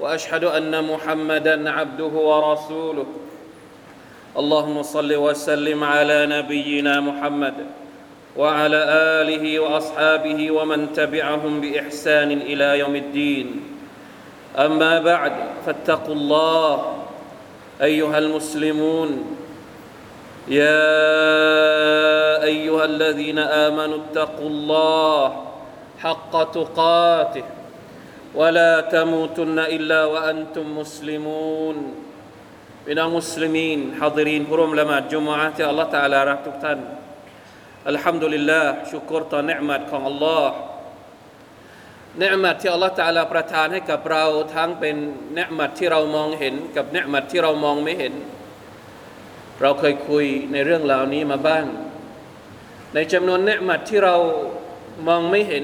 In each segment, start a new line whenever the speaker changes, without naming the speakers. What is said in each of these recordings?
وأشهد أن محمدا عبده ورسوله. اللهم صل وسلم على نبينا محمد وعلى آله وأصحابه ومن تبعهم بإحسان إلى يوم الدين. أما بعد فاتقوا الله أيها المسلمون. يا أيها الذين آمنوا اتقوا الله حق تقاته. ولا تموتن الا وانتم مسلمون พี่น้องมุสลิมีนฮาดิรีนผู้ร่วมละหมาดจุมอะห์ที่อัลลอฮฺตะอาลารักทุกท่านอัลฮัมดุลิลลาห์ชุกรต่อเนืมัดของอัลลอฮ์เนืมัดที่อัลลอฮฺตะอาลาประทานให้กับเราทั้งเป็นเนืมัดที่เรามองเห็นกับเนืมัดที่เรามองไม่เห็น เราเคยคุยในเรื่องราวนี้มาบ้าง ในจำนวนเนืมัดที่เรามองไม่เห็น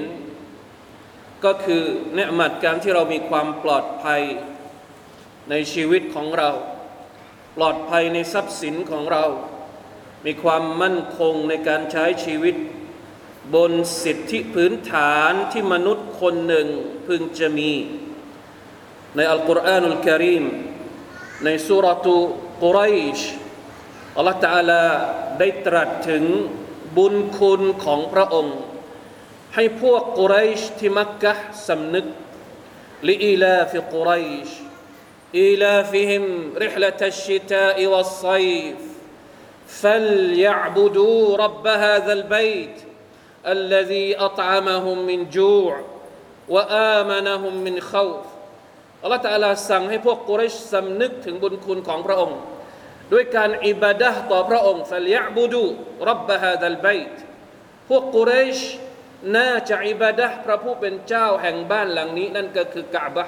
ก็คือเนืหมัดการที่เรามีความปลอดภัยในชีวิตของเรา ปลอดภัยในทรัพย์สินของเรา มีความมั่นคงในการใช้ชีวิต บนสิทธิพื้นฐานที่มนุษย์คนหนึ่งพึงจะมี ใน القرآن الكريم ใน سورة قريش อัลลอฮฺตะอาลาได้ตรัสถึงบุญคุณของพระองค์ ให้พวกกุไรชที่มักกะสำนึกลิอีลาฟิกุไรช إيلافهم رحلة الشتاء والصيف فليعبدوا رب هذا البيت الذي أطعمهم من جوع وآمنهم من خوف อัลลอฮฺตะอาลาสั่งให้พวกกุเรชสำนึกถึงบุญคุณของพระองค์ ด้วยการอิบาดะห์ต่อพระองค์ فليعبدوا رب هذا البيت พวกกุเรช น่าจะอิบาดะพระผู้เป็นเจ้าแห่งบ้านหลังนี้ นั่นก็คือกาบะ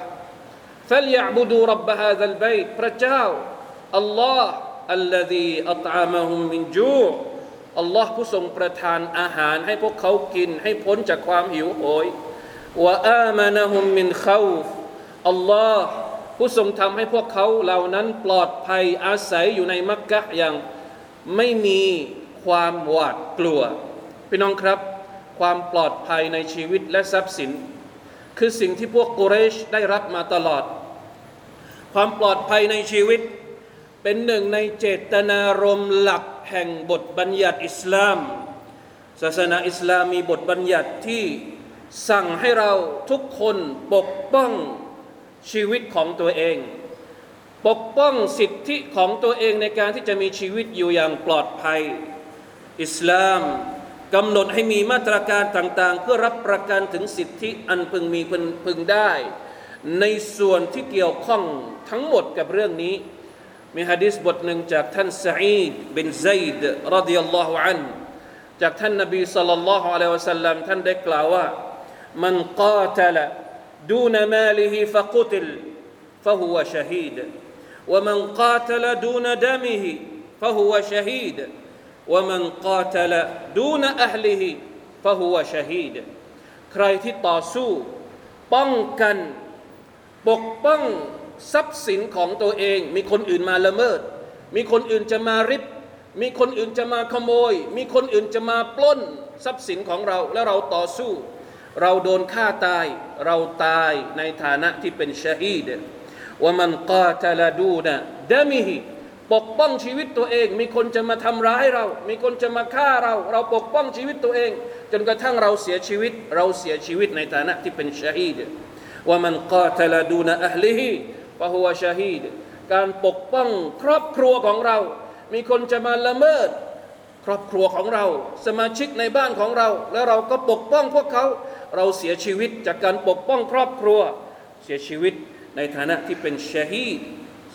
ฟัลยะบุดูรับบะฮาซัลบัยพระเจ้าอัลลอฮ์อัลลอฮีอัตามะฮุมมินจูอัลลอฮ์ผู้ทรงประทานอาหารให้พวกเขากิน ให้พ้นจากความหิวโหยวะอามานะฮุมมินขาวอัลลอฮ์ผู้ทรงทำให้พวกเขาเหล่านั้นปลอดภัยอาศัยอยู่ในมักกะอย่างไม่มีความหวาดกลัวพี่น้องครับ ความปลอดภัยในชีวิตและทรัพย์สิน คือสิ่งที่พวกกุเรชได้รับมาตลอด ความปลอดภัยในชีวิต เป็นหนึ่งในเจตนารมณ์หลักแห่งบทบัญญัติอิสลาม ศาสนาอิสลามมีบทบัญญัติที่สั่งให้เราทุกคนปกป้องชีวิตของตัวเอง ปกป้องสิทธิของตัวเองในการที่จะมีชีวิตอยู่อย่างปลอดภัย อิสลาม กำหนดให้มีมาตรการต่างๆ เพื่อรับประกันถึงสิทธิอันพึงมีพึงพึงได้ ในส่วนที่เกี่ยวข้องทั้งหมดกับเรื่องนี้ มีฮะดิษบทหนึ่งจากท่านซาอีดบินไซด์รดิยัลลอฮุอันจากท่านนบีสัลลัลลอฮุอะลัยฮิวะสัลลัมท่านได้กล่าวว่า มันกาตละดูนมาลิฮิฟะกุติล فهو شهيد ومن قاتل دون دمه فهو شهيد ومن قاتل دون أهله فهو شهيد ใครที่ต่อสู้ ป้องกัน ปกป้องทรัพย์สินของตัวเอง มีคนอื่นมาละเมิด มีคนอื่นจะมาริบ มีคนอื่นจะมาขโมย มีคนอื่นจะมาปล้นทรัพย์สินของเรา แล้วเราต่อสู้ เราโดนฆ่าตาย เราตายในฐานะที่เป็นชาฮีดว่ามันกาตลดูนะดามิฮิ ปกป้องชีวิตตัวเอง มีคนจะมาทำร้ายเรา มีคนจะมาฆ่าเรา เราปกป้องชีวิตตัวเอง จนกระทั่งเราเสียชีวิต เราเสียชีวิตในฐานะที่เป็นชาฮีดว่ามันกาตลดูนะอัลลิฮิฟะฮุวะชาฮีดการปกป้องครอบครัวของเรา มีคนจะมาละเมิด ครอบครัวของเรา สมาชิกในบ้านของเรา แล้วเราก็ปกป้องพวกเขา เราเสียชีวิตจากการปกป้องครอบครัว เสียชีวิตในฐานะที่เป็นชาฮีด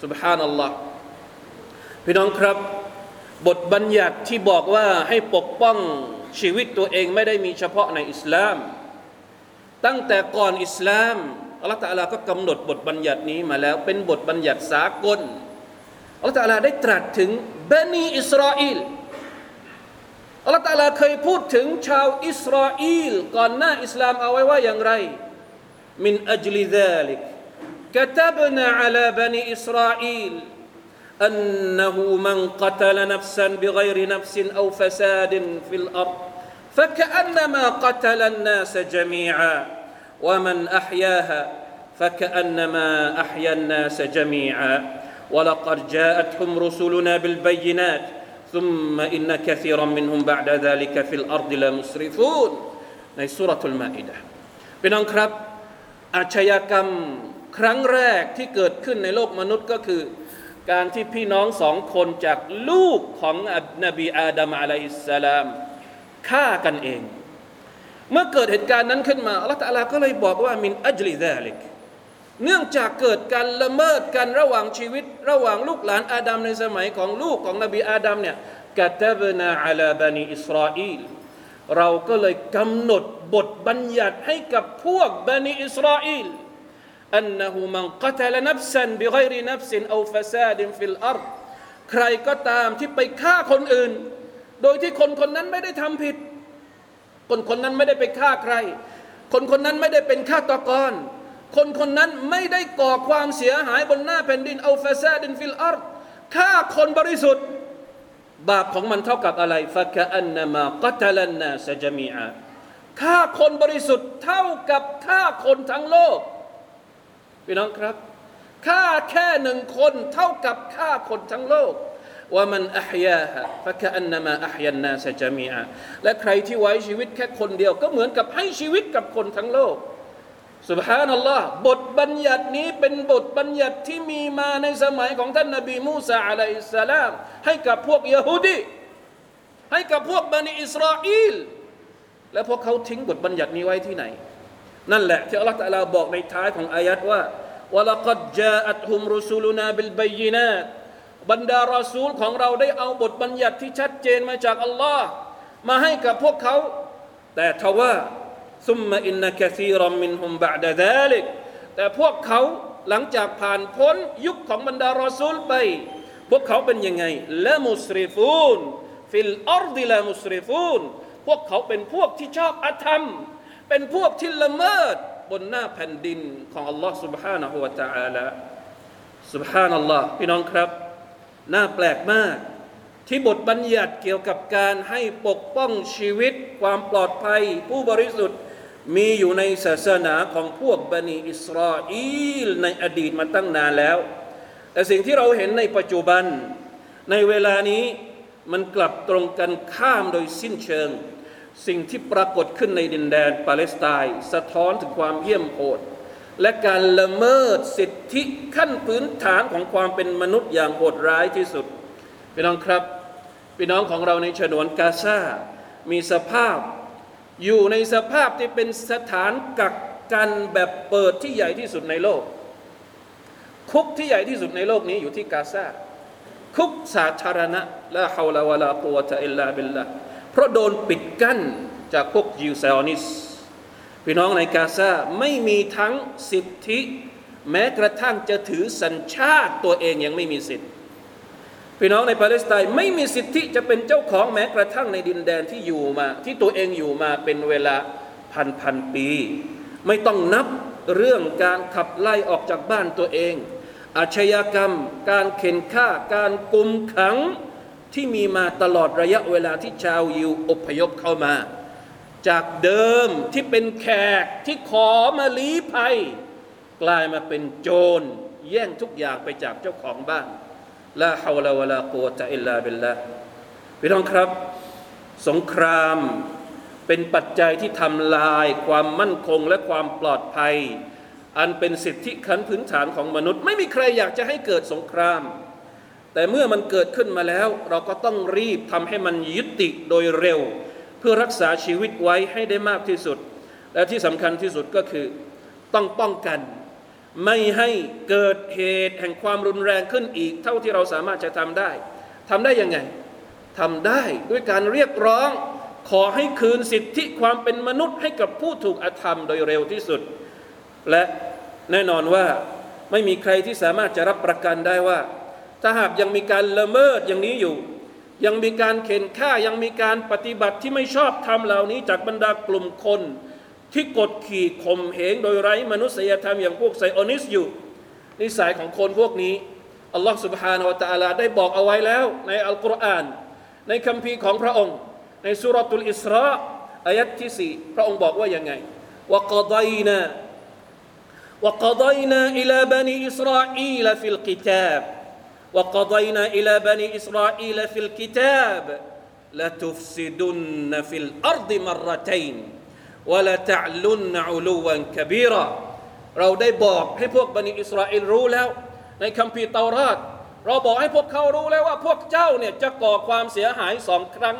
สุบฮานัลลอฮ์ พี่น้องครับ บทบัญญัติที่บอกว่าให้ปกป้องชีวิตตัวเองไม่ได้มีเฉพาะในอิสลาม ตั้งแต่ก่อนอิสลาม อัลลอฮฺตะอาลาก็กำหนดบทบัญญัตินี้มาแล้ว เป็นบทบัญญัติสากลอัลลอฮฺตะอาลาได้ตรัสถึงบันีอิสราเอลอัลลอฮฺตะอาลาเคยพูดถึงชาวอิสราเอลก่อนหน้าอิสลามเอาไว้ว่าอย่างไร من أجل ذلك كتبنا على بني إسرائيل أنه من قتل نفسا بغير نفس أو فساد في الأرض فكأنما قتل الناس جميعا ومن أحياها فكأنما أحيا الناس جميعا ولقد جاءتهم رسلنا بالبينات ثم إن كثيرا منهم بعد ذلك في الأرض لمسرفون ในสุรทูลมาอิดะพี่น้องครับ อาชญากรรมครั้งแรกที่เกิดขึ้นในโลกมนุษย์ก็คือ การที่พี่น้องสองคนจากลูกของนบีอาดัม عليه السلام ฆ่ากันเอง เมื่อเกิดเหตุการณ์นั้นขึ้นมาอัลลอฮฺตะอาลาก็เลยบอกว่าمن أجل ذلك เนื่องจากเกิดการละเมิดกันระหว่างชีวิต ระหว่างลูกหลานอาดัมในสมัยของลูกของนบีอาดัมเนี่ยكتبنا على بني إسرائيل เราก็เลยกำหนดบทบัญญัติให้กับพวกบนีอิสราเอล أنه من قتل نفسا بغير نفس أو فساد في الأرضใครก็ตามที่ไปฆ่าคนอื่น โดยที่คนคนนั้นไม่ได้ทำผิด คนคนนั้นไม่ได้ไปฆ่าใคร คนคนนั้นไม่ได้เป็นฆาตกร คนคนนั้นไม่ได้ก่อความเสียหายบนหน้าแผ่นดิน أو فساد في الأرض ฆ่าคนบริสุทธิ์ บาปของมันเท่ากับอะไรفكأنما قتل الناس جميعا ฆ่าคนบริสุทธิ์เท่ากับฆ่าคนทั้งโลก พี่น้องครับฆ่าแค่หนึ่งคนเท่ากับฆ่าคนทั้งโลกว่ามันอัพยาฮะฟะกะอันนามาอัพยันนาสจามีอาและใครที่ไว้ชีวิตแค่คนเดียว ก็เหมือนกับให้ชีวิตกับคนทั้งโลกสุบฮานัลลอฮ์บทบัญญัตินี้เป็นบทบัญญัติที่มีมาในสมัยของท่านนบีมูซาอะลัยฮิสสลาม ให้กับพวกยะฮูดีให้กับพวกบันิอิสราเอลและพวกเขาทิ้งบทบัญญัตินี้ไว้ที่ไหน นั่นแหละที่อัลลอฮฺตะลาบอกในท้ายของอายัดว่าวะลักดจาอัตฮุมรุสูลุนาบิลบัยยินาตบรรดารอซูลของเราได้เอาบทบัญญัติที่ชัดเจนมาจากอัลลอฮ์มาให้กับพวกเขา แต่ทว่าثم إن كثيرا منهم بعد ذلك แต่พวกเขาหลังจากผ่านพ้นยุคของบรรดารอซูลไป พวกเขาเป็นยังไงلمسرفون في الأرض لمسرفونพวกเขาเป็นพวกที่ชอบอธรรม เป็นพวกที่ละเมิดบนหน้าแผ่นดินของอัลลอฮ์ سبحانه และ تعالى سبحان อัลลอฮ์พี่น้องครับ น่าแปลกมาก ที่บทบัญญัติเกี่ยวกับการให้ปกป้องชีวิตความปลอดภัย ผู้บริสุทธิ์มีอยู่ในศาสนาของพวกบันิอิสราเอลในอดีตมาตั้งนานแล้ว แต่สิ่งที่เราเห็นในปัจจุบัน ในเวลานี้มันกลับตรงกันข้ามโดยสิ้นเชิง สิ่งที่ปรากฏขึ้นในดินแดนปาเลสไตน์สะท้อนถึงความเยี่ยมโหด และการละเมิดสิทธิขั้นพื้นฐานของความเป็นมนุษย์อย่างโหดร้ายที่สุดพี่น้องครับพี่น้องของเราในฉนวนกาซา มีสภาพ อยู่ในสภาพที่เป็นสถานกักกันแบบเปิดที่ใหญ่ที่สุดในโลก คุกที่ใหญ่ที่สุดในโลกนี้อยู่ที่กาซาคุกสาธารณะละฮาวลาวะลากุวะตะอิลลาบิลละ เพราะโดนปิดกั้นจากพวกยิวไซออนิสพี่น้องในกาซาไม่มีทั้งสิทธิ แม้กระทั่งจะถือสัญชาติตัวเองยังไม่มีสิทธิพี่น้องในปาเลสไตน์ไม่มีสิทธิจะเป็นเจ้าของแม้กระทั่งในดินแดนที่อยู่มา ที่ตัวเองอยู่มาเป็นเวลาพันพันปี ไม่ต้องนับเรื่องการขับไล่ออกจากบ้านตัวเอง อาชญากรรม การเข็นฆ่าการกุมขัง ที่มีมาตลอดระยะเวลาที่ชาวยิวอพยพเข้ามา จากเดิมที่เป็นแขกที่ขอมาลี้ภัย กลายมาเป็นโจร แย่งทุกอย่างไปจากเจ้าของบ้านลาฮาวลาวะลากุวะตะอิลลาบิลลาพี่น้องครับ สงครามเป็นปัจจัยที่ทำลายความมั่นคงและความปลอดภัย อันเป็นสิทธิขั้นพื้นฐานของมนุษย์ ไม่มีใครอยากจะให้เกิดสงคราม แต่เมื่อมันเกิดขึ้นมาแล้ว เราก็ต้องรีบทำให้มันยุติโดยเร็ว เพื่อรักษาชีวิตไว้ให้ได้มากที่สุด และที่สำคัญที่สุดก็คือต้องป้องกัน ไม่ให้เกิดเหตุแห่งความรุนแรงขึ้นอีก เท่าที่เราสามารถจะทำได้ทำได้ยังไงทำได้ด้วยการเรียกร้องขอให้คืนสิทธิความเป็นมนุษย์ให้กับผู้ถูกอธรรมโดยเร็วที่สุด และแน่นอนว่าไม่มีใครที่สามารถจะรับประกันได้ว่า ถ้าหากยังมีการละเมิดอย่างนี้อยู่ ยังมีการเข็นฆ่ายังมีการปฏิบัติที่ไม่ชอบทำเหล่านี้จากบรรดากลุ่มคน ที่กดขี่ข่มเหงโดยไร้มนุษยธรรมอย่างพวกไซออนิสอยู่ นิสัยของคนพวกนี้อัลลอฮ์ سبحانه และ تعالى ได้บอกเอาไว้แล้ว ในอัลกุรอาน ในคัมภีร์ของพระองค์ ในสุรตุลอิสราอายัดที่สี่พระองค์บอกว่ายังไงวกดยนา وقضينا إلى بني إسرائيل في الكتاب وقضينا إلى بني إسرائيل في الكتاب لتفسدن في الأرض مرتين ولتعلن علوا كبيرا เราได้บอกให้พวกบันิอิสราเอลรู้แล้ว ในคัมภีร์เตาราดเราบอกให้พวกเขารู้แล้วว่าพวกเจ้าเนี่ยจะก่อความเสียหายสองครั้ง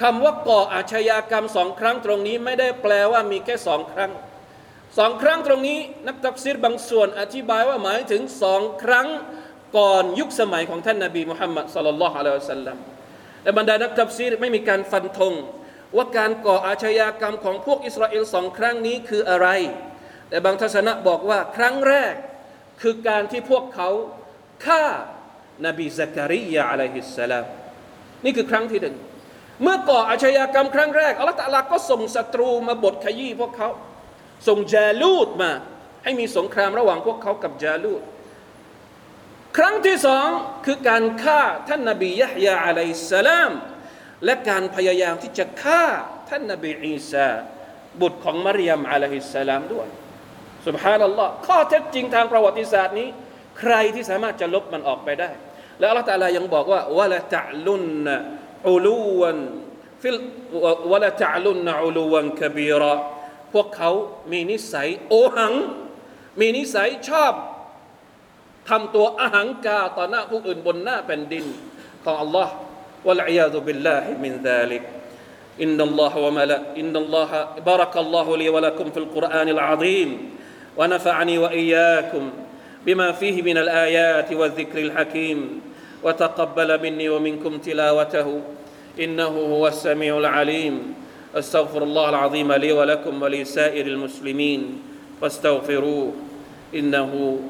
คำว่าก่ออาชญากรรมสองครั้งตรงนี้ไม่ได้แปลว่ามีแค่สองครั้งสองครั้งตรงนี้ นักตักซีรบางส่วนอธิบายว่าหมายถึงสองครั้ง ก่อนยุคสมัยของท่านนาบีมุฮัมมัดสลลัลลอฮุอะลัยฮิวสัลลัมแต่บรรดานักตักซีรไม่มีการฟันธงว่าการก่ออาชญากรรมของพวกอิสราเอลสองครั้งนี้คืออะไร แต่บางทัศนะบอกว่าครั้งแรกคือการที่พวกเขาฆ่านบีซักริยาอะลัยฮิสสลามนี่คือครั้งที่หนึ่ง เมื่อก่ออาชญากรรมครั้งแรกอัลลอฮฺตะลาก็ส่งศัตรูมาบดขยี้พวกเขา ส่งจาลูดมา ให้มีสงครามระหว่างพวกเขากับจาลูด ครั้งที่สองคือการฆ่าท่านนบียะฮยาอะลัยสลามและการพยายามที่จะฆ่าท่านนบีอีสาบุตรของมารยมอะลัยฮิสลามด้วยสุบฮานัลลอฮ์ข้อเท็จจริงทางประวัติศาสตร์นี้ ใครที่สามารถจะลบมันออกไปได้ แล้วอัลลอฮฺตะลายังบอกว่าวะละตะลุนอูลูวันฟิลวะละตะลุนอูลูวันกบีรอพวกเขามีนิสัยโอหัง มีนิสัยชอบ ทำตัวอาหังกาต่อหน้าผู้อื่นบนหน้าแผ่นดินของอัลลอฮ์วะลัยยาตุบิลลาฮิมินซาลิก إن الله وملا إن الله بارك الله لي ولكم في القرآن العظيم ونفعني وإياكم بما فيه من الآيات والذكر الحكيم وتقبل مني ومنكم تلاوته إنه هو السميع العليم أستغفر الله العظيم لي ولكم ولسائر المسلمين فاستغفروه إنه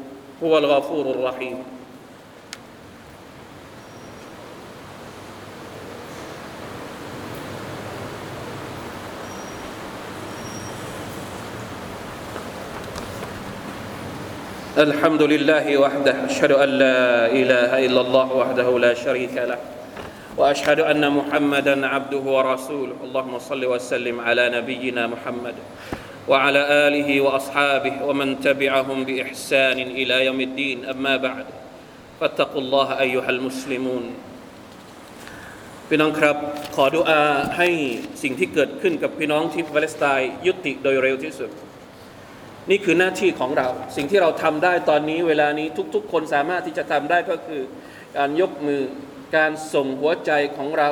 هو الغفور الرحيم. الحمد لله وحده أشهد أن لا إله إلا الله وحده لا شريك له وأشهد أن محمدا عبده ورسوله. اللهم صل وسلم على نبينا محمد. وعلى اله واصحابه ومن تبعهم باحسان الى يوم الدين اما بعد فاتقوا الله ايها المسلمون พี่น้องครับ ขอดุอาให้สิ่งที่เกิดขึ้นกับพี่น้องที่ปาเลสไตน์ยุติโดยเร็วที่สุด นี่คือหน้าที่ของเรา สิ่งที่เราทำได้ตอนนี้เวลานี้ทุก ๆ คนสามารถที่จะทำได้ก็คือการยกมือการส่งหัวใจของเรา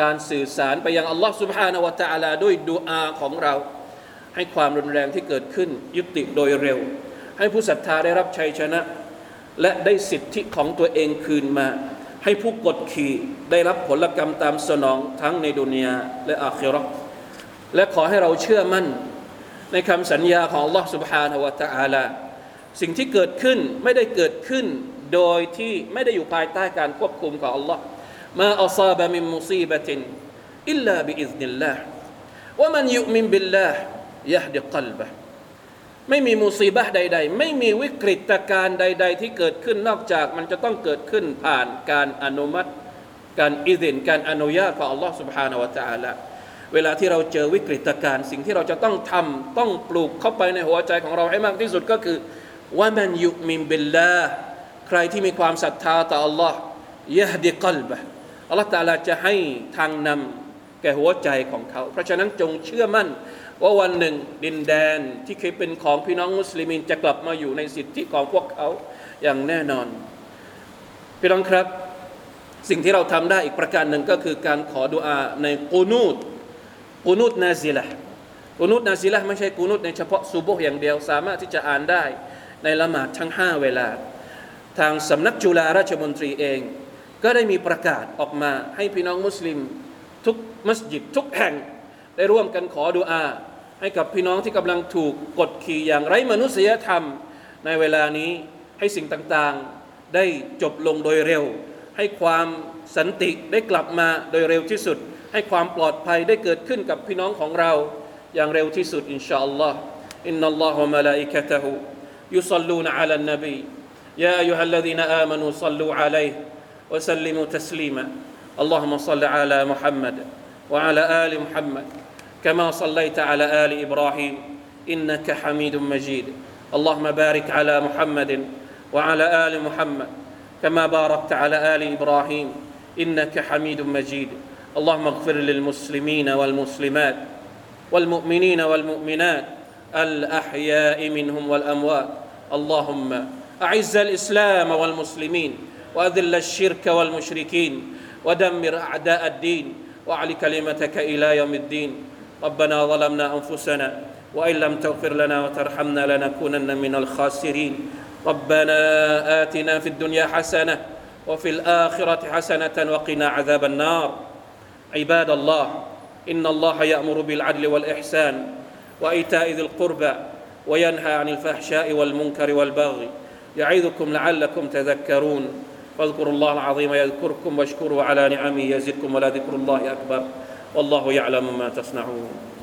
การสื่อสารไปยังอัลลอฮ์ سبحانه และ تعالى ด้วยดูอาของเรา ให้ความรุนแรงที่เกิดขึ้นยุติโดยเร็ว ให้ผู้ศรัทธาได้รับชัยชนะ และได้สิทธิของตัวเองคืนมา ให้ผู้กดขี่ได้รับผลกรรมตามสนองทั้งในดุนยาและอาคิรักและขอให้เราเชื่อมั่น ในคำสัญญาของ Allah Subhanahu wa Taala สิ่งที่เกิดขึ้นไม่ได้เกิดขึ้นโดยที่ไม่ได้อยู่ภายใต้การควบคุมของ Allah มาอัซาบะมิมุซีบะตินอิลลาบิอิซนิลลาห์วะมันยุมินบิลลาห์ ยะฮดิกัลบะไม่มีมุซีบะห์ใด ๆ ไม่มีวิกฤตการณ์ใด ๆ ที่เกิดขึ้นนอกจากมันจะต้องเกิดขึ้นผ่านการอนุมัติ การอิสินการอนุญาตของ Allah سبحانه และ تعالى เวลาที่เราเจอวิกฤตการณ์สิ่งที่เราจะต้องทำต้องปลูกเข้าไปในหัวใจของเราให้มากที่สุดก็คือว่ามันยุมินบิลลาห์ใครที่มีความศรัทธาต่อ Allah ยะฮดิกัลบะอัลลอฮฺตาลาจะให้ทางนำแ ก่หัวใจของเขา เพราะฉะนั้นจงเชื่อมั่น ว่าวันหนึ่งดินแดนที่เคยเป็นของพี่น้องมุสลิมินจะกลับมาอยู่ในสิทธิของพวกเขาอย่างแน่นอน พี่น้องครับ สิ่งที่เราทำได้อีกประการหนึ่งก็คือการขอดุอาในกูนูดกูนูดนาซิละกูนูดนาซิละไม่ใช่กูนูดในเฉพาะซูโบห์อย่างเดียว สามารถที่จะอ่านได้ในละหมาดทั้งห้าเวลา ทางสำนักจุฬาราชมนตรีเอง ก็ได้มีประกาศออกมาให้พี่น้องมุสลิม ทุกมัสยิดทุกแห่งได้ร่วมกันขอดุอา ให้กับพี่น้องที่กำลังถูกกดขี่อย่างไร้มนุษยธรรม ในเวลานี้ให้สิ่งต่างๆได้จบลงโดยเร็ว ให้ความสันติได้กลับมาโดยเร็วที่สุด ให้ความปลอดภัยได้เกิดขึ้นกับพี่น้องของเราอย่างเร็วที่สุดอินชาอัลลอฮ์ إن الله وملائكته يصلون على النبي يا أيها الذين آمنوا صلوا عليه وسلموا تسليما اللهم صل على محمد وعلى آل محمد كما صليت على آل إبراهيم إنك حميد مجيد. اللهم بارك على محمد وعلى آل محمد كما باركت على آل إبراهيم إنك حميد مجيد. اللهم اغفر للمسلمين والمسلمات والمؤمنين والمؤمنات الأحياء منهم والأموات. اللهم أعز الإسلام والمسلمين وأذل الشرك والمشركين ودمر أعداء الدين وأعل كلمتك إلى يوم الدين. ربنا ظلمنا أنفسنا وإن لم تغفر لنا وترحمنا لنكونن من الخاسرين. ربنا آتنا في الدنيا حسنة وفي الآخرة حسنة وقنا عذاب النار. عباد الله إن الله يأمر بالعدل والإحسان وإيتاء ذي القربى وينهى عن الفحشاء والمنكر والبغي. يعظكم لعلكم تذكرون. فاذكروا الله العظيم يذكركم واشكروا على نعمه يزدكم ولذكر الله أكبر. والله يعلم ما تصنعون.